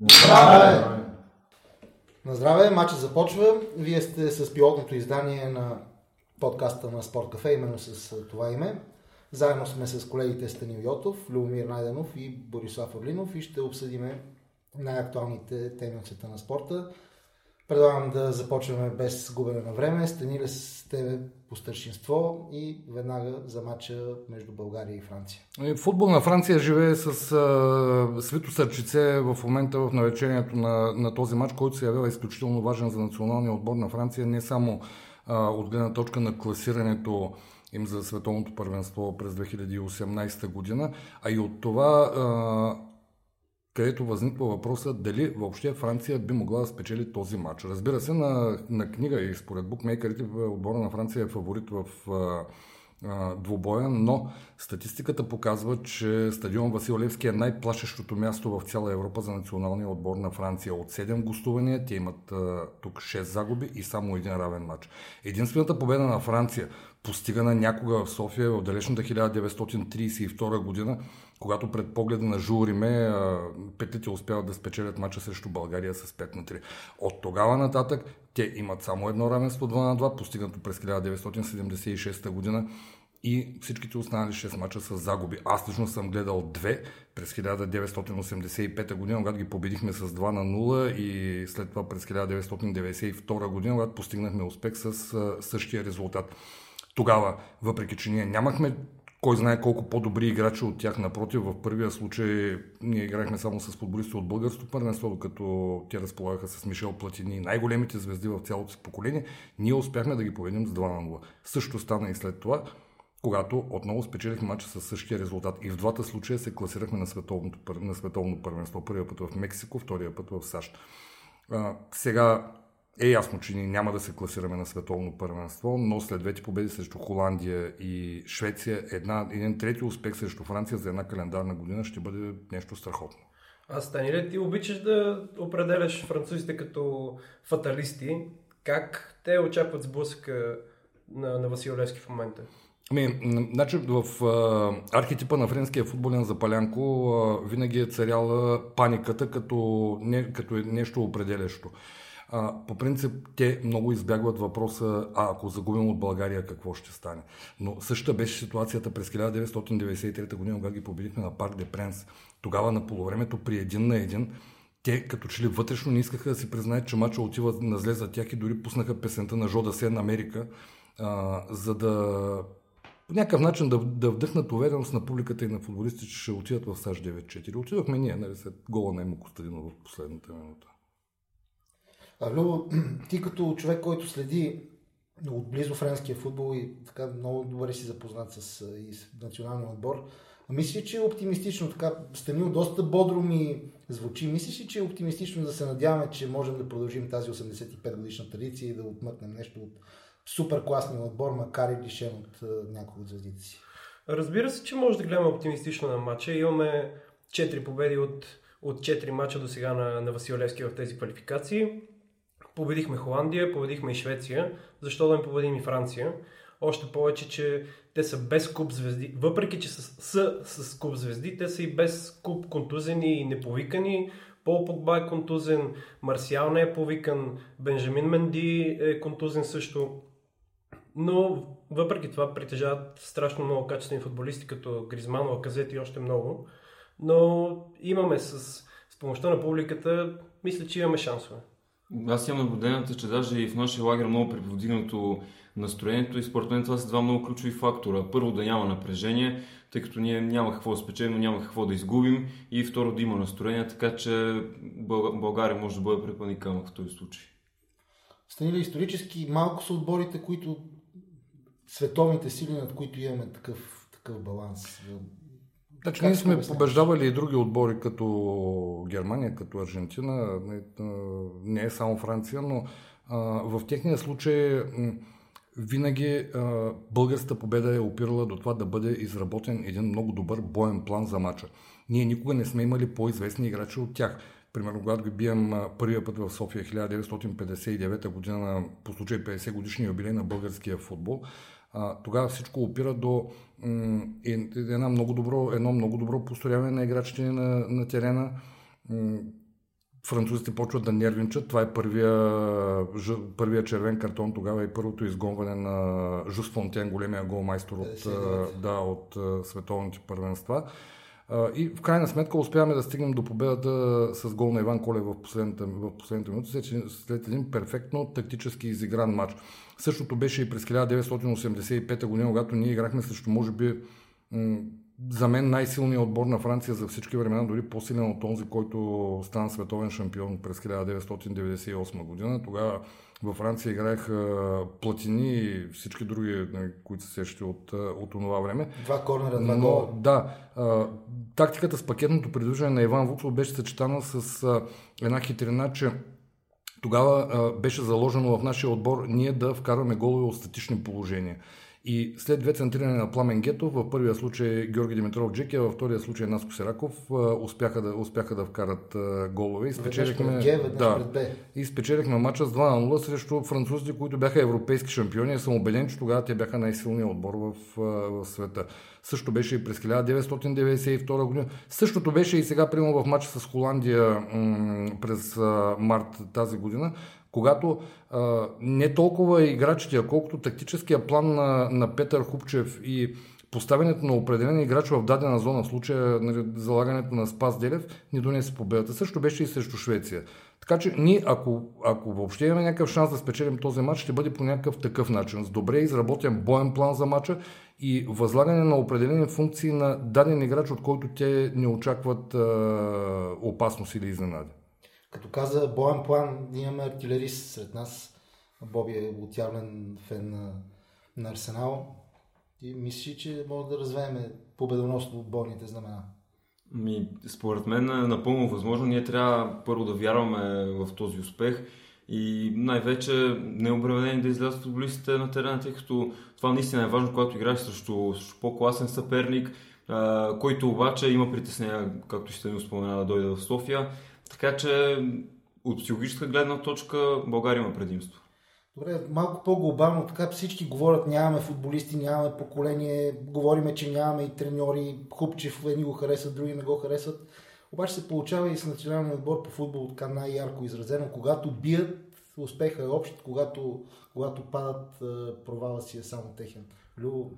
Здраве! На здраве, матчът започва. Вие сте с пилотното издание на подкаста на Спорт Кафе, именно с това име. Заедно сме с колегите Станил Йотов, Любомир Найденов и Борислав Орлинов и ще обсъдиме най-актуалните теми от света на спорта. Предлагам да започваме без губене на време. Станиле с тебе по старшинство и веднага за матча между България и Франция. Футбол на Франция живее с а, свито сърчице в момента в навечението на, на този матч, който се явява изключително важен за националния отбор на Франция, не само а, от гледна точка на класирането им за световното първенство през 2018 година, а и от това а, където възниква въпроса дали въобще Франция би могла да спечели този матч. Разбира се, на, на книга и според букмейкерите отбора на Франция е фаворит в двубоя, но статистиката показва, че стадион Васил Левски е най-плашещото място в цяла Европа за националния отбор на Франция. От 7 гостувания те имат а, тук 6 загуби и само един равен матч. Единствената победа на Франция, постигана някога в София в далечната 1932 година, когато пред погледа на Жул Риме петлите успяват да спечелят мача срещу България с 5 на 3. От тогава нататък те имат само едно равенство 2 на 2, постигнато през 1976 година и всичките останали 6 мача с загуби. Аз лично съм гледал две през 1985 година, когато ги победихме с 2 на 0 и след това през 1992 година, когато постигнахме успех с същия резултат. Тогава, въпреки че ние нямахме кой знае колко по-добри играчи от тях. Напротив, в първия случай ние играхме само с футболисти от българското първенство, докато те разполагаха с Мишел Платини, най-големите звезди в цялото си поколение. Ние успяхме да ги победим с 2 на 0. Също стана и след това, когато отново спечелихме матча с същия резултат. И в двата случая се класирахме на, световното, на световно първенство. Първия път в Мексико, втория път в САЩ. А, сега е ясно, че ние няма да се класираме на световно първенство, но след двете победи срещу Холандия и Швеция, една, един трети успех срещу Франция за една календарна година ще бъде нещо страхотно. А Стани ли ти обичаш да определяш французите като фаталисти? Как те очакват сблъсъка на, на Васил Левски в момента? Ами, значи в а, архетипа на френския футболен запалянко а, винаги е царяла паниката като, не, като е нещо определящо. По принцип, те много избягват въпроса, а ако загубим от България, какво ще стане. Но същата беше ситуацията през 1993 година, когато ги победихме на Парк де Пренс. Тогава на полувремето при един на един, те като че ли вътрешно не искаха да си признаят, че мача отива на зле за тях и дори пуснаха песента на Жода Сен Америка, а, за да по някакъв начин да, да вдъхнат увереност на публиката и на футболистите, че ще отидат в САЩ 9-4. Отидохме ние, нали, след гола на Емо Костадинов в последната минута. Любо, ти като човек, който следи отблизо френския футбол и така много добре си запознат с, и с националния отбор, мислиш, че е оптимистично, така Станил доста бодро ми звучи. Мислиш ли, че е оптимистично да се надяваме, че можем да продължим тази 85 годишна традиция и да отмъкнем нещо от супер класния отбор, макар и лишен от няколко от звездите си? Разбира се, че може да гледаме оптимистично на матча. Имаме 4 победи от, от 4 мача до сега на, на Васил Левски в тези квалификации. Победихме Холандия, победихме и Швеция. Защо да не победим и Франция? Още повече, че те са без куп звезди. Въпреки, че са, са с куп звезди, те са и без куп контузени и неповикани. Пол Погба е контузен, Марсиал не е повикан, Бенджамин Менди е контузен също. Но въпреки това притежават страшно много качествени футболисти, като Гризман, Лаказет и още много. Но имаме с, с помощта на публиката, мисля, че имаме шансове. Аз имам наблюдението, че даже и в нашия лагер много приповдигнато настроението и според мен това са два много ключови фактора. Първо да няма напрежение, тъй като ние няма какво да спечелим, няма какво да изгубим и второ да има настроение, така че България може да бъде препаникана в този случай. Стани ли исторически малко са отборите, които световните сили, над които имаме такъв, такъв баланс. Значи ние сме побеждавали и други отбори, като Германия, като Аржентина, не, не е само Франция, но а, в техния случай винаги а, българската победа е опирала до това да бъде изработен един много добър боен план за мача. Ние никога не сме имали по-известни играчи от тях. Примерно, когато ги бием първия път в София 1959 година по случай 50 годишния юбилей на българския футбол, а, тогава всичко опира до м- една много добро, едно много добро построяване на играчите на, на терена. М- французите почват да нервничат. Това е първия, първия червен картон тогава и първото изгонване на Жус Фонтен, големия голмайстор от, да, от световните първенства. И в крайна сметка успяваме да стигнем до победата с гол на Иван Колев в последната, в последната минута, след, след един перфектно тактически изигран матч. Същото беше и през 1985 година, когато ние играхме срещу, може би, за мен най-силният отбор на Франция за всички времена, дори по-силен от този, който стана световен шампион през 1998 година. Тогава във Франция играеха Платини и всички други, нали, които се сещат от, от това време. Два корнера, два Но, Да, а, тактиката с пакетното придвижване на Иван Вуцов беше съчетана с а, една хитрина, че тогава а, беше заложено в нашия отбор ние да вкарваме голове от статични положения. И след две центриране на Пламен Гетов, в първия случай Георги Димитров Джеки, а във втория случай Наско Сераков, успяха да, успяха да вкарат голове. И спечелихме, да, и спечелихме матча с 2 на 0 срещу французите, които бяха европейски шампиони. Съм убеден, че тогава те бяха най-силният отбор в, в света. Също беше и през 1992 година. Същото беше и сега, примерно в матча с Холандия през март тази година когато а, не толкова играчите, а колкото тактическия план на, на Петър Хупчев и поставянето на определен играч в дадена зона, в случая нали, залагането на Спас Делев, ни донесе победата. Също беше и срещу Швеция. Така че ние, ако, ако въобще имаме някакъв шанс да спечелим този матч, ще бъде по някакъв такъв начин. С добре изработен боен план за матча и възлагане на определени функции на даден играч, от който те не очакват а, опасност или изненади. Като каза боен план, имаме артилерист сред нас. Боби е отявлен фен на, на Арсенал. И мислиш, че може да развеем победоносно отборните знамена? Ми, според мен е напълно възможно. Ние трябва първо да вярваме в този успех и най-вече необременени да излязат футболистите на терена, тъй като това наистина е важно, когато играеш срещу, срещу по-класен съперник, който обаче има притеснения, както ще ни спомена, да дойде в София. Така че от психологическа гледна точка България има предимство. Добре, малко по-глобално, така всички говорят, нямаме футболисти, нямаме поколение, говориме, че нямаме и треньори, Хупчев, едни го харесват, други не го харесват. Обаче се получава и с националния отбор по футбол така най-ярко изразено, когато бият, успеха е общ, когато, когато падат, провала си е само техен. Лю,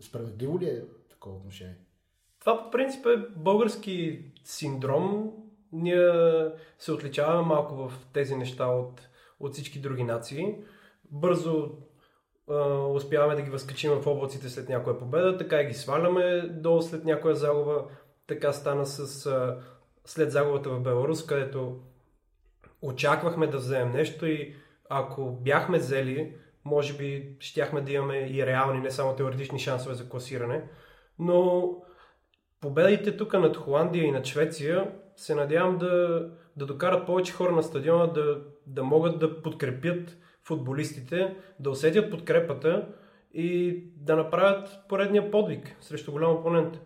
справедливо ли е такова отношение? Това по принцип е български синдром, ние се отличаваме малко в тези неща от, от всички други нации. Бързо а, успяваме да ги възкачим в облаците след някоя победа, така и ги сваляме долу след някоя загуба. Така стана с, а, след загубата в Беларус, където очаквахме да вземем нещо и ако бяхме взели, може би щяхме да имаме и реални, не само теоретични шансове за класиране. Но победите тук над Холандия и над Швеция се надявам да, да докарат повече хора на стадиона, да, да могат да подкрепят футболистите, да усетят подкрепата и да направят поредния подвиг срещу голям опонент.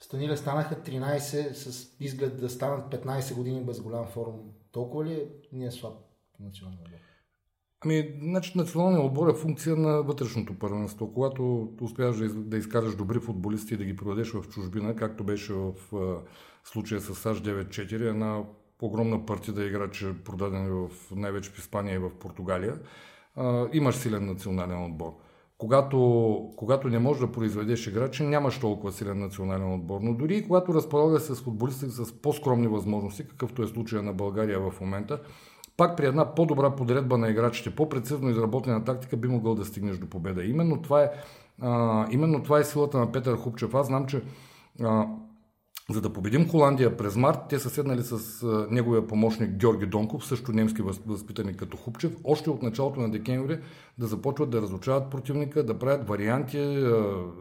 Станиле станаха 13 с изглед да станат 15 години без голям форум. Толкова ли ни е слаб националния отбор? Ами, значи, националният отбор е функция на вътрешното първенство. Когато успяваш да изкараш добри футболисти и да ги проведеш в чужбина, както беше в случая с САЩ 9-4, една огромна партида играчи, продадени в, най-вече в Испания и в Португалия, а, имаш силен национален отбор. Когато, когато не можеш да произведеш играчи, нямаш толкова силен национален отбор. Но дори когато разполагаш с футболисти с по-скромни възможности, какъвто е случая на България в момента, пак при една по-добра подредба на играчите, по-прецизно изработена тактика, би могъл да стигнеш до победа. Именно това е, а, именно това е силата на Петър Хупчев. Аз знам, че а, за да победим Холандия през март, те са седнали с неговия помощник Георги Донков, също немски възпитаник като Хупчев, още от началото на декември да започват да разучават противника, да правят варианти,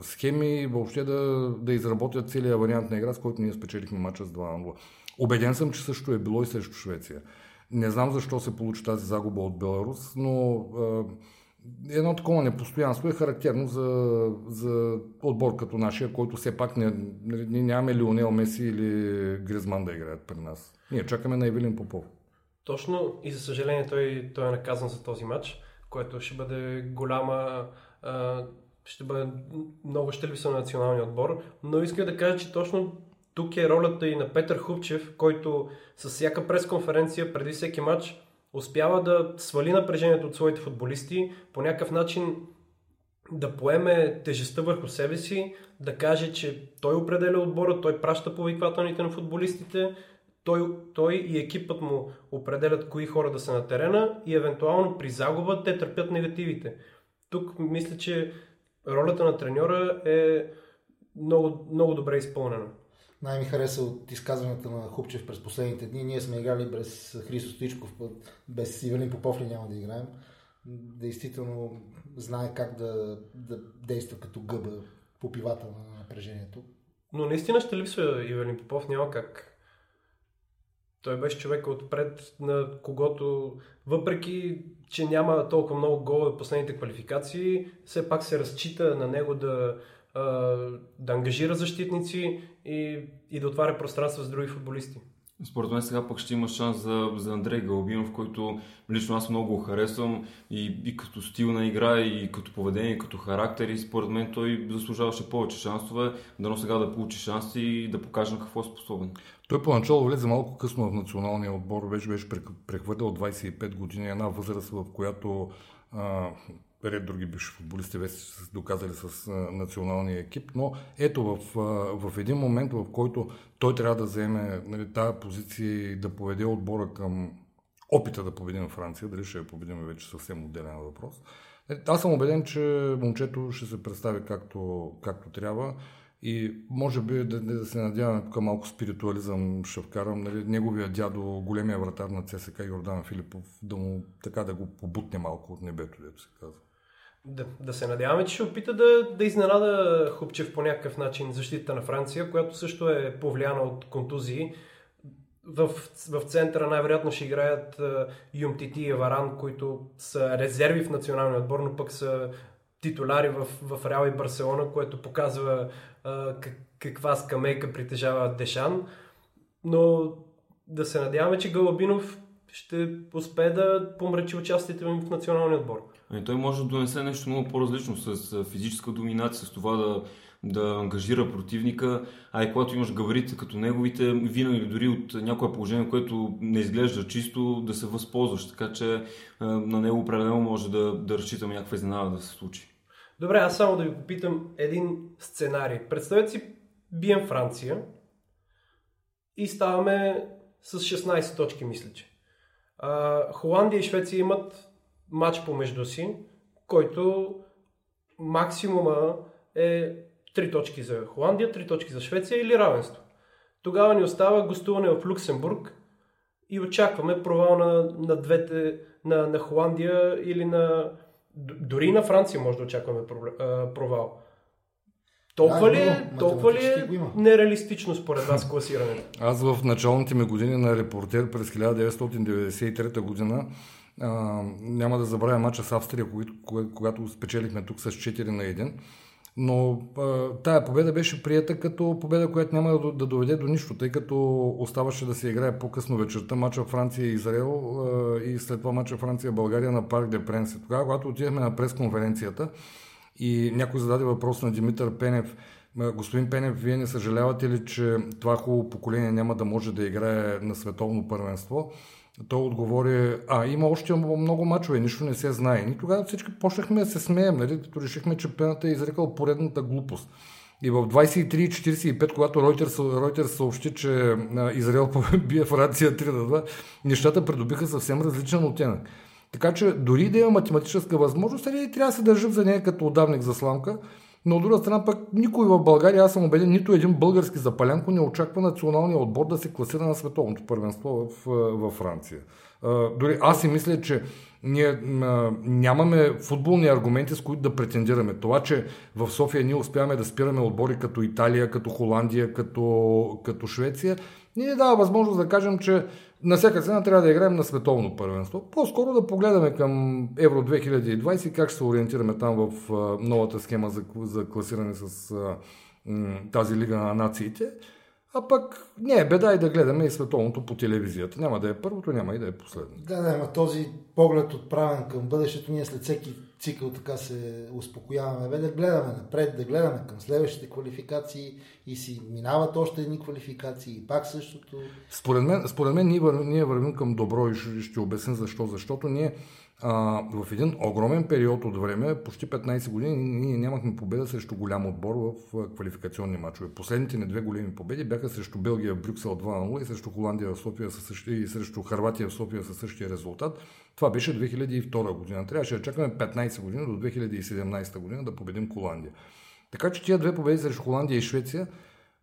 схеми, въобще да, да изработят целият вариант на игра, с който ние спечелихме мача с 2 на 0. Обеден съм, че също е било и срещу Швеция. Не знам защо се получи тази загуба от Беларус, но едно такова непостоянство е характерно за, за отбор като нашия, който все пак не, не нямаме Лионел Меси или Гризман да играят при нас. Ние чакаме на Евелин Попов. Точно и за съжаление той, той е наказан за този матч, което ще бъде голяма ще бъде много щелиса на националния отбор, но иска да кажа, че точно тук е ролята и на Петър Хупчев, който с всяка пресконференция преди всеки матч успява да свали напрежението от своите футболисти, по някакъв начин да поеме тежестта върху себе си, да каже, че той определя отбора, той праща повиквателните на футболистите, той, той и екипът му определят кои хора да са на терена и евентуално при загуба те търпят негативите. Тук мисля, че ролята на треньора е много, много добре изпълнена. Най-ми хареса от изказването на Хупчев през последните дни. Ние сме играли без Христо Стичков, без Ивелин Попов ли няма да играем. Действително знае как да, да действа като гъба попивател на напрежението. Но наистина ще липсва Ивелин Попов, няма как. Той беше човек отпред, на когото, въпреки че няма толкова много голове в последните квалификации, все пак се разчита на него да, да ангажира защитници и, и да отваря пространство с други футболисти. Според мен сега пък ще има шанс за, за Андрей Галбинов, който лично аз много го харесвам и, и като стил на игра, и като поведение, и като характер и според мен той заслужаваше повече шансове, дано сега да получи шанси и да покаже на какво е способен. Той поначало влезе малко късно в националния отбор, вече беше прехвърлял 25 години, една възраст, в която а, ред други бивши футболисти вече са доказали с националния екип, но ето в, в един момент, в който той трябва да вземе нали, тази позиция и да поведе отбора към опита да победим Франция, дали ще я победим вече съвсем отделен въпрос. Е, аз съм убеден, че момчето ще се представи както, както трябва. И може би да, да се надяваме тук малко спиритуализъм ще вкарам. Нали, неговия дядо, големия вратар на ЦСК Йордан Филипов, да му така да го побутне малко от небето, дето се казва. Да, да се надяваме, че ще опита да, да изненада Хупчев по някакъв начин защита на Франция, която също е повлияна от контузии. В, в центъра най-вероятно ще играят Юмтити и Варан, които са резерви в националния отбор, но пък са титуляри в, в Реал и Барселона, което показва а, как, каква скамейка притежава Дешан. Но да се надяваме, че Галабинов ще успее да помрачи участието им в националния отбор. Ами той може да донесе нещо много по-различно с физическа доминация, с това да, да ангажира противника, а и когато имаш габарите като неговите, винаги дори от някое положение, което не изглежда чисто, да се възползваш. Така че на него определено може да, да разчитаме някаква изненада да се случи. Добре, аз само да ви попитам един сценарий. Представете си, бием Франция и ставаме с 16 точки, мисля, че. Холандия и Швеция имат матч помежду си, който максимума е 3 точки за Холандия, 3 точки за Швеция или равенство. Тогава ни остава гостуване в Люксембург и очакваме провал на, на двете, на, на Холандия или на, дори на Франция може да очакваме провал. Толкова да, ли е, толкова ли е нереалистично според вас класирането? Аз в началните ми години на репортер през 1993 година а, няма да забравя мача с Австрия, когато, когато спечелихме тук с 4 на 1. Но а, тая победа беше прията като победа, която няма да, да доведе до нищо, тъй като оставаше да се играе по-късно вечерта мача Франция и Израел а, и след това мача Франция-България на Парк де Пренсе. Тогава, когато отидахме на пресконференцията и някой зададе въпрос на Димитър Пенев, Господин Пенев, вие не съжалявате ли, че това хубаво поколение няма да може да играе на световно първенство? Той отговори, а има още много мачове, нищо не се знае. И тогава всички почнахме да се смеем, нали, като решихме, че Пената е изрекал поредната глупост. И в 23.45, когато Ройтерс съобщи, че Израел бие Франция 3 на 2, нещата придобиха съвсем различен оттенък. Така че дори да има математическа възможност, нали, трябва да се държат за нея като отдавник за сламка, но от друга страна пък никой в България, аз съм убеден, нито един български запалянко не очаква националния отбор да се класира на световното първенство в, в Франция. Дори аз си мисля, че ние нямаме футболни аргументи, с които да претендираме. Това, че в София ние успяваме да спираме отбори като Италия, като Холандия, като, като Швеция, ни не дава възможност да кажем, че на всяка цена трябва да играем на световно първенство. По-скоро да погледаме към Евро 2020 и как ще се ориентираме там в новата схема за, за класиране с тази лига на нациите. А пък не е беда и да гледаме и световното по телевизията. Няма да е първото, няма и да е последното. Да, да, има този поглед отправен към бъдещето. Ние след всеки цикъл така се успокояваме, бе да гледаме напред, да гледаме към следващите квалификации и си минават още едни квалификации и пак същото. Според мен, според мен ние, вървим, ние вървим към добро и ще, ще обясня защо. Защото ние а, в един огромен период от време, почти 15 години, ние нямахме победа срещу голям отбор в квалификационни матчове. Последните ни две големи победи бяха срещу Белгия в Брюксел 2-0 и срещу Холандия в София със същия, и срещу Харватия в София със същия резултат. Това беше 2002 година. Трябваше да чакаме 15 години до 2017 година да победим Холандия. Така че тия две победи срещу Холандия и Швеция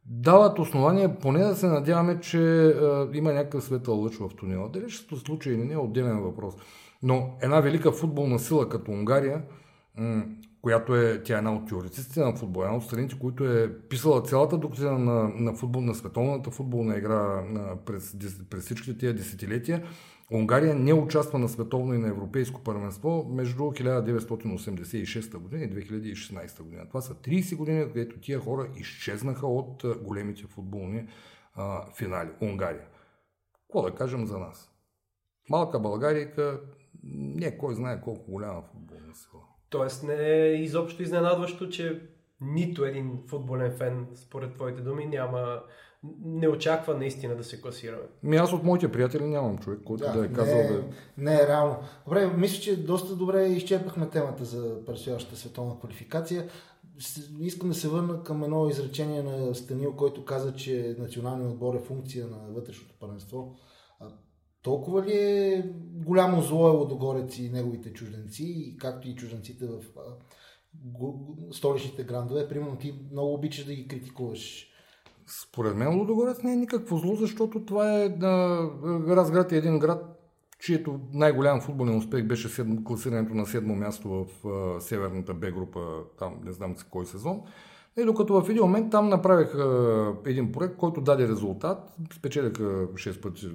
дават основание поне да се надяваме, че е, има някакъв светъл лъч в тунела. Дали ще се случи или не е отделен въпрос. Но една велика футболна сила като Унгария, която е, тя е една от теоретиците на футбол, една от страните, които е писала цялата доктрина на, на, футбол, на световната футболна игра през, през всичките тия десетилетия, Унгария не участва на световно и на европейско първенство между 1986 година и 2016 година. Това са 30 години, където тия хора изчезнаха от големите футболни а, финали. Унгария. Какво да кажем за нас? Малка България не кой знае колко голяма футболна сила. Тоест не е изобщо изненадващо, че нито един футболен фен, според твоите думи, няма не очаква наистина да се класираме. Ми аз от моите приятели нямам човек, който да, да е казал не, да... Не е реално. Добре, мисля, че доста добре изчерпахме темата за предстоящата световна квалификация. Искам да се върна към едно изречение на Станил, който каза, че националният отбор е функция на вътрешното първенство. Толкова ли е голямо зло е Лодогорец и неговите чужденци, както и чужденците в столичните грандове? Примерно ти много обичаш да ги критикуваш. Според мен Лудогорец не е никакво зло, защото това е на Разград е един град, чието най-голям футболен успех беше класирането на седмо място в северната Б група, там не знам кой сезон. И докато в един момент там направих а, един проект, който даде резултат, спечелиха 6 пъти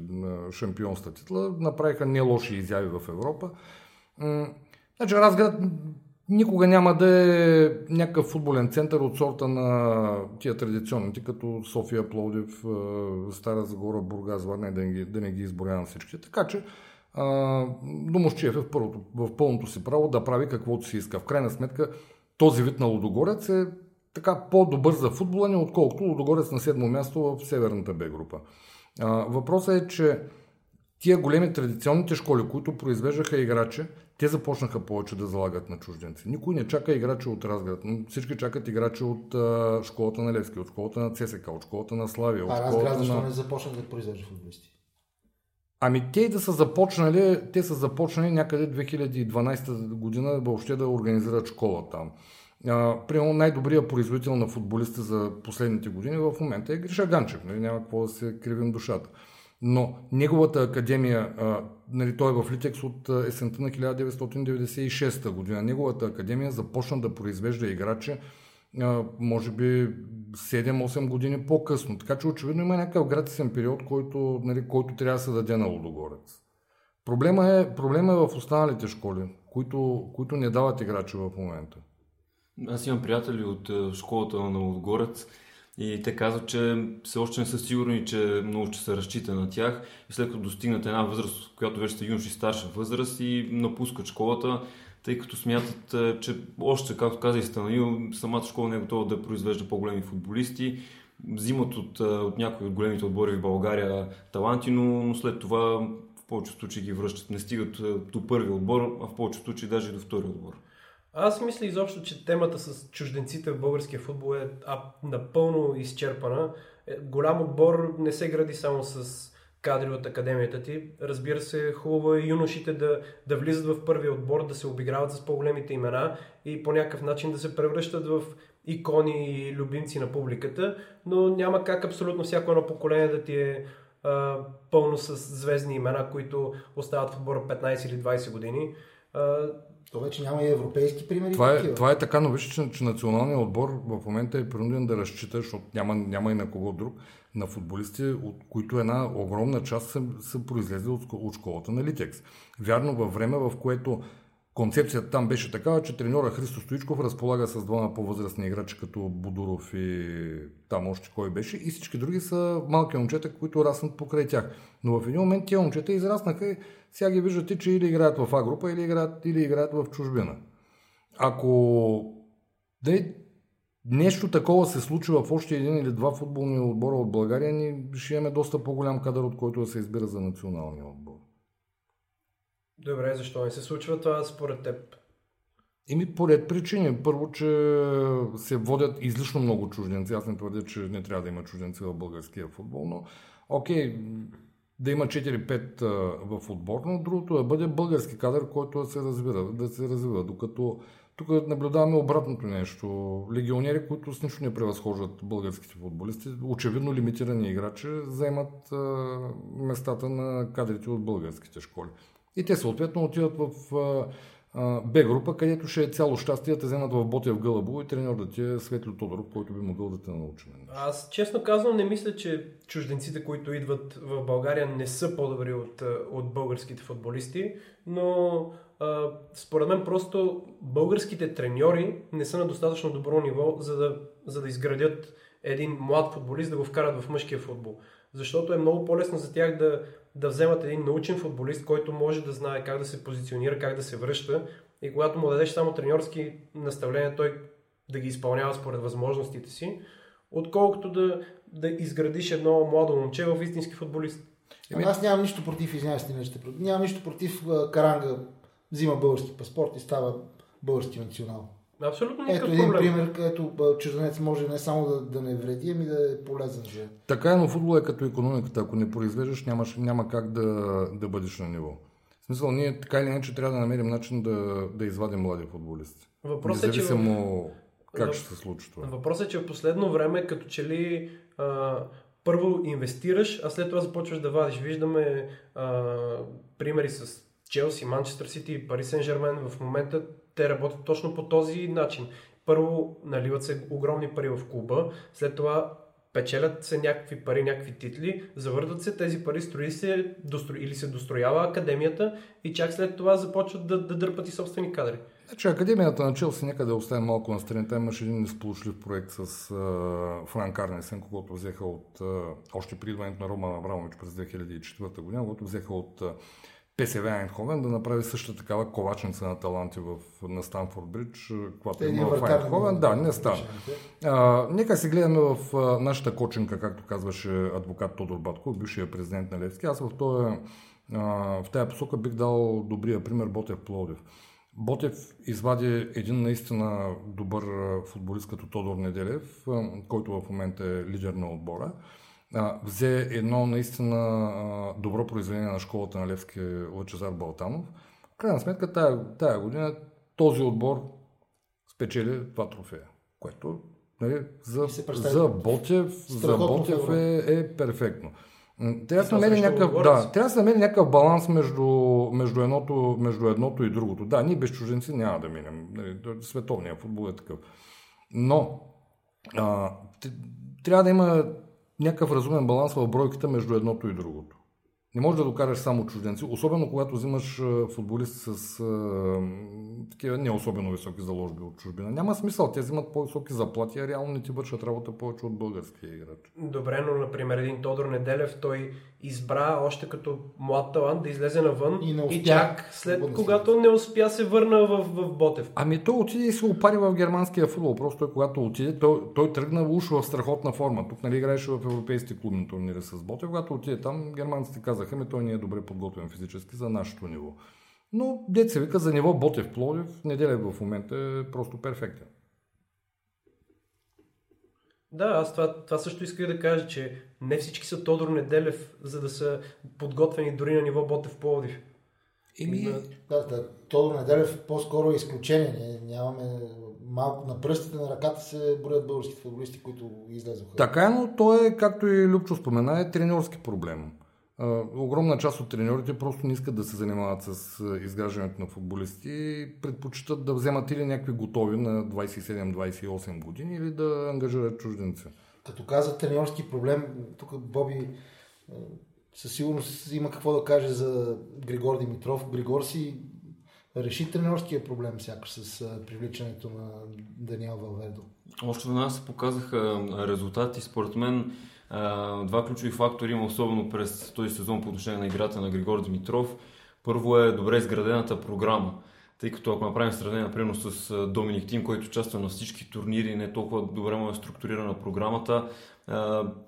шампионста титла, направиха не лоши изяви в Европа. Значи Разград никога няма да е някакъв футболен център от сорта на тия традиционните, като София, Пловдив, Стара Загора, Бургас, Варна, да не ги, да не ги изборявам всичките. Така че Домощиев е в, първото, в пълното си право да прави каквото си иска. В крайна сметка този вид на Лудогорец е така по-добър за футбола ни, отколкото Лудогорец на седмо място в Северната Б група. Въпросът е, че тия големи традиционните школи, които произвеждаха играчи, те започнаха повече да залагат на чужденци. Никой не чака играчи от Разград. Всички чакат играчи от а, школата на Левски, от школата на ЦСК, от школата на Славия. А Разград защо на... не започна да произвежда футболисти? Ами те да са започнали, те са започнали някъде 2012 година въобще да организират школа там. Примерно най-добрият производител на футболисти за последните години в момента е Гриша Ганчев. Нали? Няма какво да се кривим душата. Но неговата академия, а, нали, той е в Литекс от есента на 1996 година, неговата академия започна да произвежда играчи а, може би 7-8 години по-късно. Така че очевидно има някакъв гратисен период, който, нали, който трябва да се даде на Лудогорец. Проблема е, проблема е в останалите школи, които, които не дават играчи в момента. Аз имам приятели от школата на Лудогорец, и те казват, че все още не са сигурни, че много ще се разчита на тях и след като достигнат една възраст, която вече са юноши старша възраст и напускат школата, тъй като смятат, е, че още, както каза и Станаил, самата школа не е готова да произвежда по-големи футболисти. Взимат от, е, от някои от големите отбори в България таланти, но, но след това в повечето случаи ги връщат. Не стигат е, до първи отбор, а в повечето случаи даже и до втори отбор. Аз мисля изобщо, че темата с чужденците в българския футбол е напълно изчерпана. Е, голям отбор не се гради само с кадри от академията ти. Разбира се, хубаво е юношите да, да влизат в първия отбор, да се обиграват с по-големите имена и по някакъв начин да се превръщат в икони и любимци на публиката, но няма как абсолютно всяко едно поколение да ти е а, пълно с звездни имена, които остават в отбора 15 или 20 години. А, то вече няма и европейски примери. Това е, това е така, но вижте, че, че националният отбор в момента е принуден да разчита, защото няма, няма и на кого друг, на футболисти, от които една огромна част са, са произлезли от, от школата на Литекс. Вярно, във време, в което концепцията там беше такава, че треньора Христо Стоичков разполага с двама по-възрастни играчи, като Будуров и там още кой беше, и всички други са малки момчета, които раснат покрай тях. Но в един момент тия момчета израснаха и сега ги виждате, че или играят в А група, или играят, или играят в чужбина. ако да, нещо такова се случи в още един или два футболни отбора от България, ни ще имаме доста по-голям кадър, от който да се избира за националния отбор. Добре, защо не се случва това според теб? Ими поред причини. Първо, че се водят излишно много чужденци. Аз не твърдя, че не трябва да има чужденци в българския футбол, но окей, да има 4-5 в отбор, но другото е да бъде български кадър, който да се развива, да се развива. Докато тук наблюдаваме обратното нещо. Легионери, които с нищо не превъзхождат българските футболисти, очевидно лимитирани играчи, заемат местата на кадрите от българските школи. И те съответно отиват в Б група, където ще е цяло щастие те вземат в Ботев Гълъбо и треньор да ти е Светло Тодоров, който би могъл да те научи. Аз честно казвам не мисля, че чужденците, които идват в България не са по-добри от, от българските футболисти, но а, според мен просто българските треньори не са на достатъчно добро ниво, за да, за да изградят един млад футболист да го вкарат в мъжкия футбол. Защото е много по-лесно за тях да, да вземат един научен футболист, който може да знае как да се позиционира, как да се връща и когато му дадеш само треньорски наставления, той да ги изпълнява според възможностите си, отколкото да, да изградиш едно младо момче в истински футболист. Ами аз нямам нищо против, извинявай. Нямам нищо против Каранга взима български паспорт и става български национал. Абсолютно никакъв Ето един проблем. пример, където чужденец може не само да, да не вреди, ами да е полезен за. Така е, но футбол е като економиката. Ако не произвеждаш, нямаш, няма как да, да бъдеш на ниво. В смисъл, ние така или иначе трябва да намерим начин да, да извадим млади футболисти. Въпросът е, че как ще се случи това. Въпросът е, че в последно време, като че ли а, първо инвестираш, а след това започваш да вадиш. Виждаме а, примери с Челси, Манчестър Сити и Пари Сен Жермен в момента те работят точно по този начин. Първо наливат се огромни пари в клуба, след това печелят се някакви пари, някакви титли, завъртат се тези пари, строи се достро... или се достроява академията и чак след това започват да, да дърпат и собствени кадри. Значи академията на Челси нека да оставим малко на страни. Там имаше един несполучлив проект с uh, Франк Арнесен, когато взеха от uh, още при идването на Роман Абрамович през 2004 година, когато взеха от uh, ПСВ Айнховен да направи същата такава ковачница на таланти в, на Станфорд Бридж, когато има в Айнховен. Да, не става. А, нека си гледаме в а, нашата коченка, както казваше адвокат Тодор Батко, бившия президент на Левски. Аз в, този, а, в тази посока бих дал добрия пример Ботев Плодив. Ботев извади един наистина добър футболист като Тодор Неделев, който в момента е лидер на отбора а, взе едно наистина добро произведение на школата на Левски Лъчезар Балтанов. В крайна сметка тая, тая година този отбор спечели два трофея, което нали, за, за Ботев, за Ботев е, е перфектно. Трябва да се намери някакъв, да, трябва да намери някакъв баланс между, между, едното, между едното и другото. Да, ние без чужденци няма да минем. Нали, световният футбол е такъв. Но а, трябва да има някакъв разумен баланс в бройката между едното и другото. Не можеш да докараш само чужденци, особено когато взимаш футболист с а, такива не особено високи заложби от чужбина. Няма смисъл, те взимат по-високи заплати, а реално не ти вършат работа повече от българския играч. Добре, но например един Тодор Неделев, той избра още като млад талант да излезе навън и, успя, и чак след когато не успя се върна в, в Ботев. Ами той отиде и се опари в германския футбол. Просто когато отиде, той, той тръгна уж в страхотна форма. Тук нали играеше в европейските клубни турнири с Ботев. Когато отиде там, германците казаха, ми той не е добре подготвен физически за нашето ниво. Но деца вика за ниво Ботев Плодив, неделя в момента е просто перфектен. Да, аз това, това също исках да кажа, че не всички са Тодор Неделев, за да са подготвени дори на ниво Ботев Плодив. Ими... Да, да, Тодор Неделев по-скоро е изключение. Ние нямаме малко на пръстите на ръката се броят българските футболисти, които излезоха. Така е, но то е, както и Любчо спомена, е тренерски проблем огромна част от треньорите просто не искат да се занимават с изграждането на футболисти и предпочитат да вземат или някакви готови на 27-28 години или да ангажират чужденци. Като каза треньорски проблем, тук Боби със сигурност има какво да каже за Григор Димитров. Григор си реши тренерския проблем сякаш с привличането на Даниел Валвердо. Още веднага се показаха резултати. Според мен два ключови фактори има особено през този сезон по отношение на играта на Григор Димитров. Първо е добре изградената програма. Тъй като ако направим сравнение, например, с Доминик Тим, който участва на всички турнири, не толкова добре му е структурирана програмата,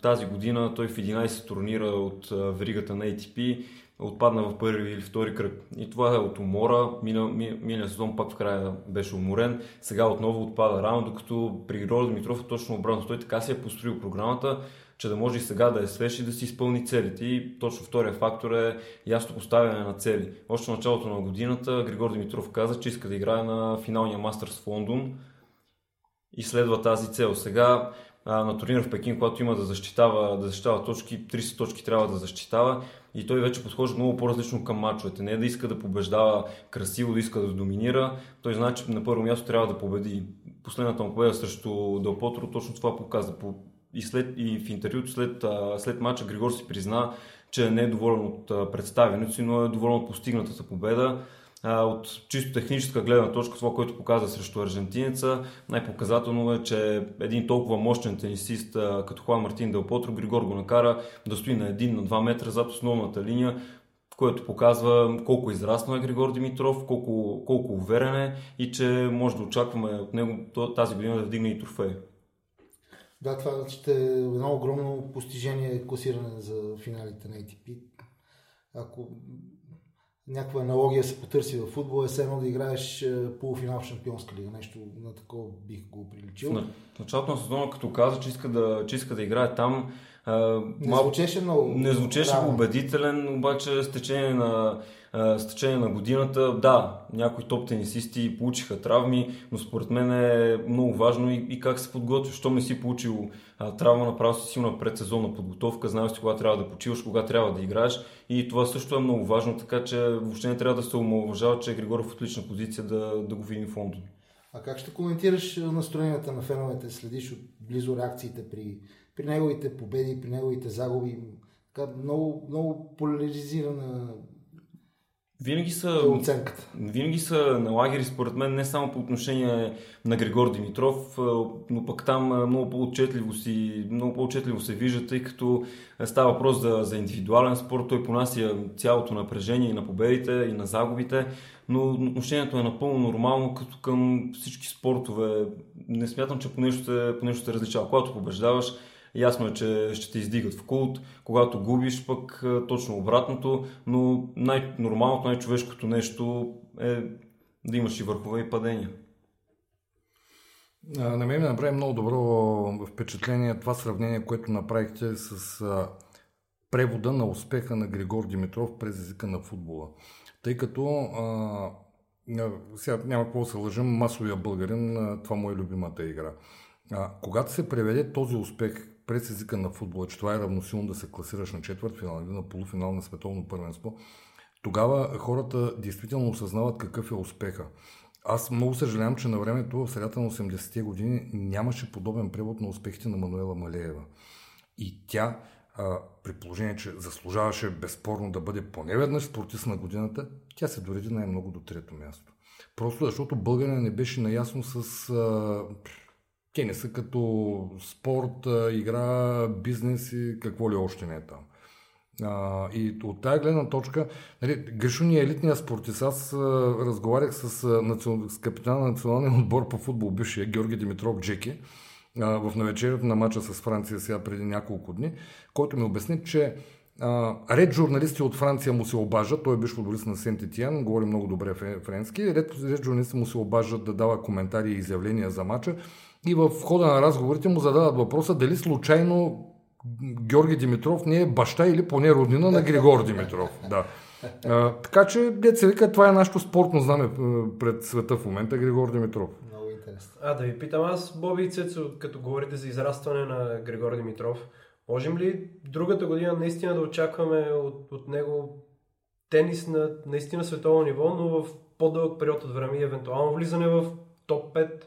тази година той в 11 турнира от веригата на ATP отпадна в първи или втори кръг. И това е от умора. Миналия сезон пак в края беше уморен. Сега отново отпада рано, докато при Григор Димитров е точно обратно. Той така си е построил програмата, че да може и сега да е свеж и да си изпълни целите. И точно втория фактор е ясно поставяне на цели. Още в началото на годината Григор Димитров каза, че иска да играе на финалния Мастърс в Лондон и следва тази цел. Сега на турнир в Пекин, когато има да защитава, да защитава точки, 30 точки трябва да защитава и той вече подхожда много по-различно към мачовете. Не е да иска да побеждава красиво, да иска да доминира. Той знае, че на първо място трябва да победи. Последната му победа срещу Дел Потро точно това показа. И, след, и в интервюто след, след мача Григор си призна, че не е доволен от представянето си, но е доволен от постигнатата победа от чисто техническа гледна точка, това, което показа срещу аржентинеца, най-показателно е, че един толкова мощен тенисист като Хуан Мартин Дел Потро, Григор го накара да стои на 1 на 2 метра зад основната линия, което показва колко израснал е Григор Димитров, колко, колко уверен е и че може да очакваме от него тази година да вдигне и трофей. Да, това ще е едно огромно постижение класиране за финалите на ATP. Ако някаква аналогия се потърси в футбол, е едно да играеш е, полуфинал в Шампионска лига. Нещо на такова бих го приличил. В началото на сезона, като каза, че иска да, че иска да играе там, не мал... звучеше много. Не звучеше да. убедителен, обаче с течение на, с течение на годината, да, някои топ тенисисти получиха травми, но според мен е много важно и, и как се подготвиш. Щом не си получил а, травма, направо си силна предсезонна подготовка, знаеш си кога трябва да почиваш, кога трябва да играеш и това също е много важно, така че въобще не трябва да се омалважава, че Григоров в отлична позиция да, да го видим в Лондон. А как ще коментираш настроенията на феновете? Следиш от близо реакциите при при неговите победи, при неговите загуби. Така, много, много поляризирана винаги са, оценката. Винаги са на лагери, според мен, не само по отношение на Григор Димитров, но пък там много по-отчетливо, си, много по-отчетливо се вижда, тъй като става въпрос за, за индивидуален спорт. Той понася цялото напрежение и на победите, и на загубите, но отношението е напълно нормално, като към всички спортове. Не смятам, че по нещо по нещо се различава. Когато побеждаваш, Ясно е, че ще те издигат в култ, когато губиш пък точно обратното, но най-нормалното, най-човешкото нещо е да имаш и върхове и падения. На мен ми направи много добро впечатление това сравнение, което направихте с превода на успеха на Григор Димитров през езика на футбола. Тъй като а, сега няма какво да се лъжим, масовия българин, това му е любимата игра. А, когато се преведе този успех през езика на футбола, че това е равносилно да се класираш на четвърт финал или на полуфинал на световно първенство, тогава хората действително осъзнават какъв е успеха. Аз много съжалявам, че на времето, в средата на 80-те години, нямаше подобен превод на успехите на Мануела Малеева. И тя, а, при положение, че заслужаваше безспорно да бъде поне веднъж спортист на годината, тя се дореди най-много до трето място. Просто защото българина не беше наясно с а, тениса като спорт, игра, бизнес и какво ли още не е там. А, и от тази гледна точка, нали, Гришо ни е елитният спортист. Аз а, разговарях с, а, с капитана на националния отбор по футбол, бившия Георги Димитров Джеки, а, в навечерието на мача с Франция сега преди няколко дни, който ми обясни, че а, ред журналисти от Франция му се обажат, той е биш футболист на Сент Етиан, говори много добре френски, ред, ред журналисти му се обажат да дава коментари и изявления за мача и в хода на разговорите му задават въпроса дали случайно Георги Димитров не е баща или поне роднина на Григор Димитров. Да. А, така че, деца вика, това е нашето спортно знаме пред света в момента, Григор Димитров. Много интересно. А, да ви питам аз, Боби и Цецо, като говорите за израстване на Григор Димитров, можем ли другата година наистина да очакваме от, от него тенис на наистина световно ниво, но в по-дълъг период от време и евентуално влизане в топ 5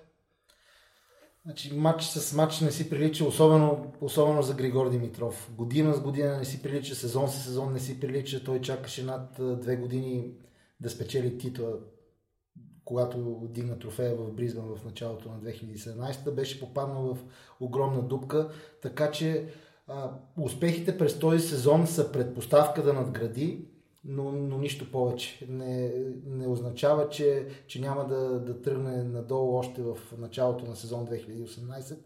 Значи, матч с матч не си прилича, особено, особено за Григор Димитров. Година с година не си прилича, сезон с сезон не си прилича. Той чакаше над две години да спечели титла, когато дигна трофея в Бризбан в началото на 2017. Беше попаднал в огромна дупка, така че а, успехите през този сезон са предпоставка да надгради но, но нищо повече. Не, не означава, че, че няма да, да тръгне надолу още в началото на сезон 2018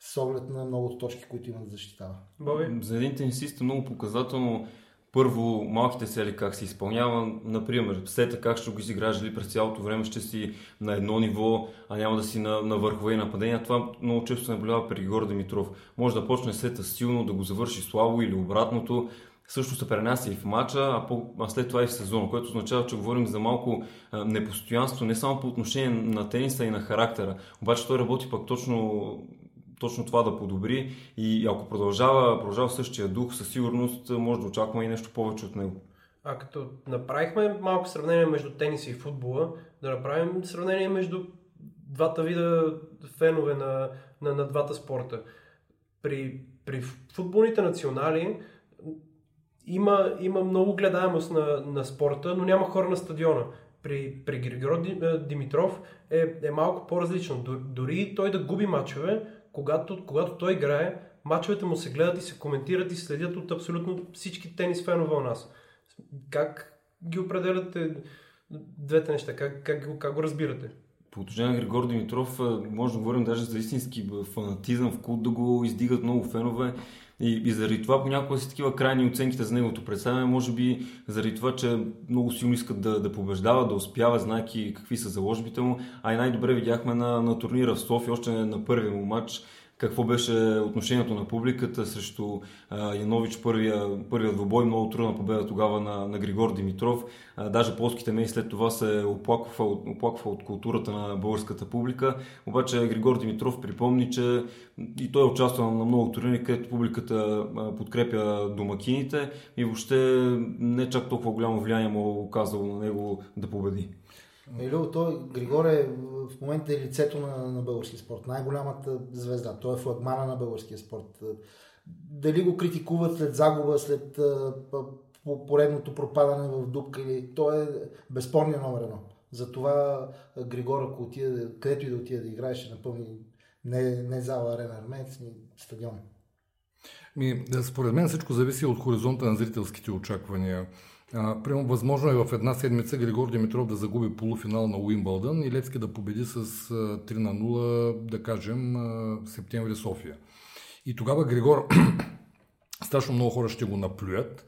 с оглед на многото точки, които има да защитава. Боби? За един тенисист е много показателно първо малките цели как се изпълнява, например, сета как ще го изиграеш, дали през цялото време ще си на едно ниво, а няма да си на, на върхове и нападения. Това много често се наблюдава при Георги Димитров. Може да почне сета силно, да го завърши слабо или обратното. Също се пренася и в матча, а, по, а след това и в сезона, което означава, че говорим за малко а, непостоянство, не само по отношение на тениса и на характера. Обаче той работи пък точно точно това да подобри и ако продължава, продължава същия дух, със сигурност може да очакваме и нещо повече от него. А като направихме малко сравнение между тениса и футбола, да направим сравнение между двата вида фенове на, на, на двата спорта. При, при футболните национали има, има много гледаемост на, на спорта, но няма хора на стадиона. При, при Григор Димитров е, е малко по-различно. Дори той да губи мачове, когато, когато той играе, мачовете му се гледат и се коментират и следят от абсолютно всички тенис фенове у нас. Как ги определяте двете неща? Как, как, как, го разбирате? По отношение на Григор Димитров, може да говорим даже за истински фанатизъм, в култ да го издигат много фенове. И, и заради това понякога си такива крайни оценките за неговото представяне, може би заради това, че много силно искат да, да побеждава, да успява, знайки какви са заложбите му. А и най-добре видяхме на, на турнира в София, още на първия му матч, какво беше отношението на публиката срещу а, Янович, първия, първия двобой, много трудна победа тогава на, на Григор Димитров. А, даже полските медии след това се оплакваха, оплакваха от културата на българската публика. Обаче Григор Димитров припомни, че и той е участвал на много турнири, където публиката подкрепя домакините и въобще не чак толкова голямо влияние му е оказало на него да победи. Елю, той, Григор е в момента е лицето на, на българския спорт, най-голямата звезда. Той е флагмана на българския спорт. Дали го критикуват след загуба, след поредното пропадане в дупка или той е безспорният номер едно. Затова Григор, ако отиде, където и да отиде да играе, ще напълни не, не зала Арена Армеец, ни стадион. Ми, според мен всичко зависи от хоризонта на зрителските очаквания. Прямо възможно е в една седмица Григор Димитров да загуби полуфинал на Уимбълдън и Левски да победи с 3 на 0, да кажем, септември София. И тогава Григор, страшно много хора ще го наплюят,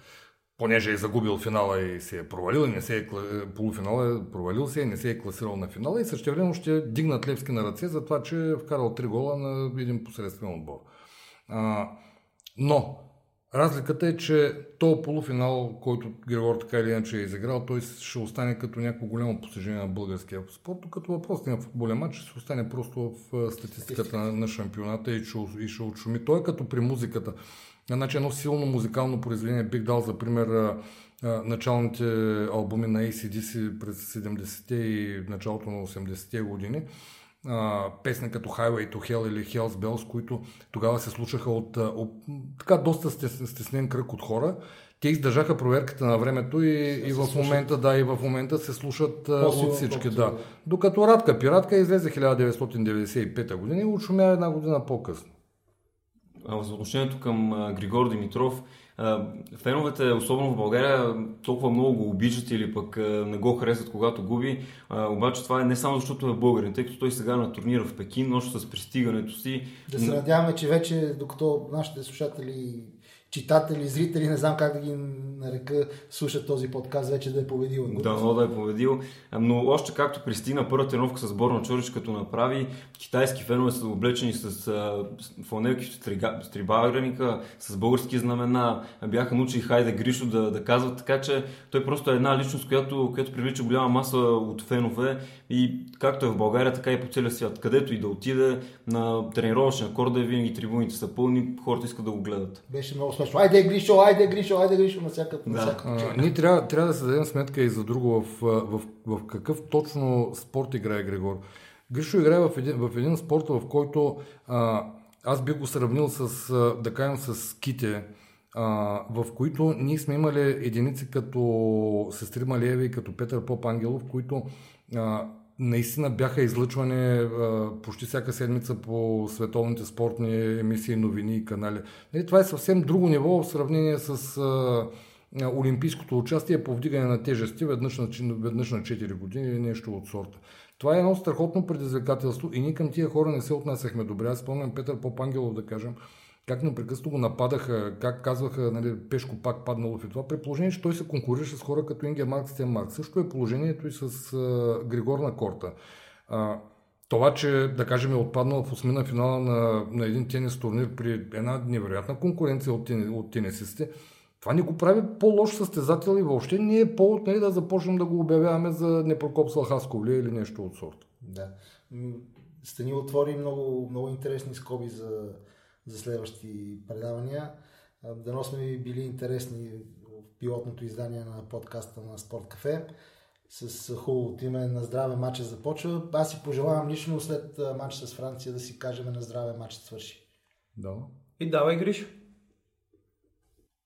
понеже е загубил финала и се е провалил, и не се е, полуфинала е провалил се и не се е класирал на финала и също време ще дигнат Левски на ръце за това, че е вкарал 3 гола на един посредствен отбор. А, но Разликата е, че този полуфинал, който Григор така или иначе е изиграл, той ще остане като някакво голямо постижение на българския спорт, като въпрос на футболен матч ще остане просто в статистиката на шампионата и ще, и ще отшуми. Той е като при музиката. Значи едно силно музикално произведение бих дал за пример началните албуми на ACDC през 70-те и началото на 80-те години песни като Highway to Hell или Hell's Bells, които тогава се слушаха от, от така доста стеснен кръг от хора. Те издържаха проверката на времето и, и в момента, да, и в момента се слушат По-силно, от всички. Да. Докато Радка Пиратка излезе 1995 година и отшумя една година по-късно. А за отношението към Григор Димитров, Феновете, особено в България, толкова много го обичат или пък не го харесват, когато губи. Обаче това е не само защото е българин, тъй като той сега на турнира в Пекин, още с пристигането си. Да се надяваме, че вече, докато нашите слушатели читатели, зрители, не знам как да ги нарека, слушат този подкаст, вече да е победил. Да, но да е победил. Но още както пристигна първа тренировка с сборна Чорич, като направи, китайски фенове са облечени с фланелки с трибаграника, с български знамена, бяха научили Хайде Гришо да, да казват, така че той просто е една личност, която, която привлича голяма маса от фенове и както е в България, така и по целия свят. Където и да отиде на тренировъчна корда, винаги трибуните са пълни, хората искат да го гледат. Беше много смешно. Айде, Гришо, айде, Гришо, айде, Гришо, на всяка, да. а, Ние трябва, трябва да се дадем сметка и за друго в, в, в, в какъв точно спорт играе Григор. Гришо играе в един, в един спорт, в който а, аз бих го сравнил с, да кажем, с ките, а, в които ние сме имали единици като Сестри Малиеви и като Петър Поп Ангелов, които а, наистина бяха излъчвани почти всяка седмица по световните спортни емисии, новини и канали. Нали, това е съвсем друго ниво в сравнение с, а, олимпийското участие повдигане на тежести веднъж на, веднъж на 4 години или нещо от сорта. Това е едно страхотно предизвикателство и ние към тия хора не се отнасяхме добре. Аз спомням Петър Попангелов да кажем, как непрекъснато го нападаха, как казваха, нали, Пешко пак паднало в това, при положение, че той се конкурираше с хора като Ингер Маркс, Стен Маркс. Също е положението и с а, Григор на корта. А, това, че, да кажем, е отпаднал в осмина финала на, на един тенис турнир при една невероятна конкуренция от, тени, от тенисистите, това ни го прави по-лош състезател и въобще не е повод нали, да започнем да го обявяваме за Непрокоп Слахасковли или нещо от сорта. Да. Сте ни отвори много, много интересни скоби за, за следващи предавания. Дано сме ви били интересни в пилотното издание на подкаста на Спорт Кафе. С хубавото име на здраве матча започва. Аз си пожелавам лично след матч с Франция да си кажем на здраве матчът свърши. Да. И давай, Гриш.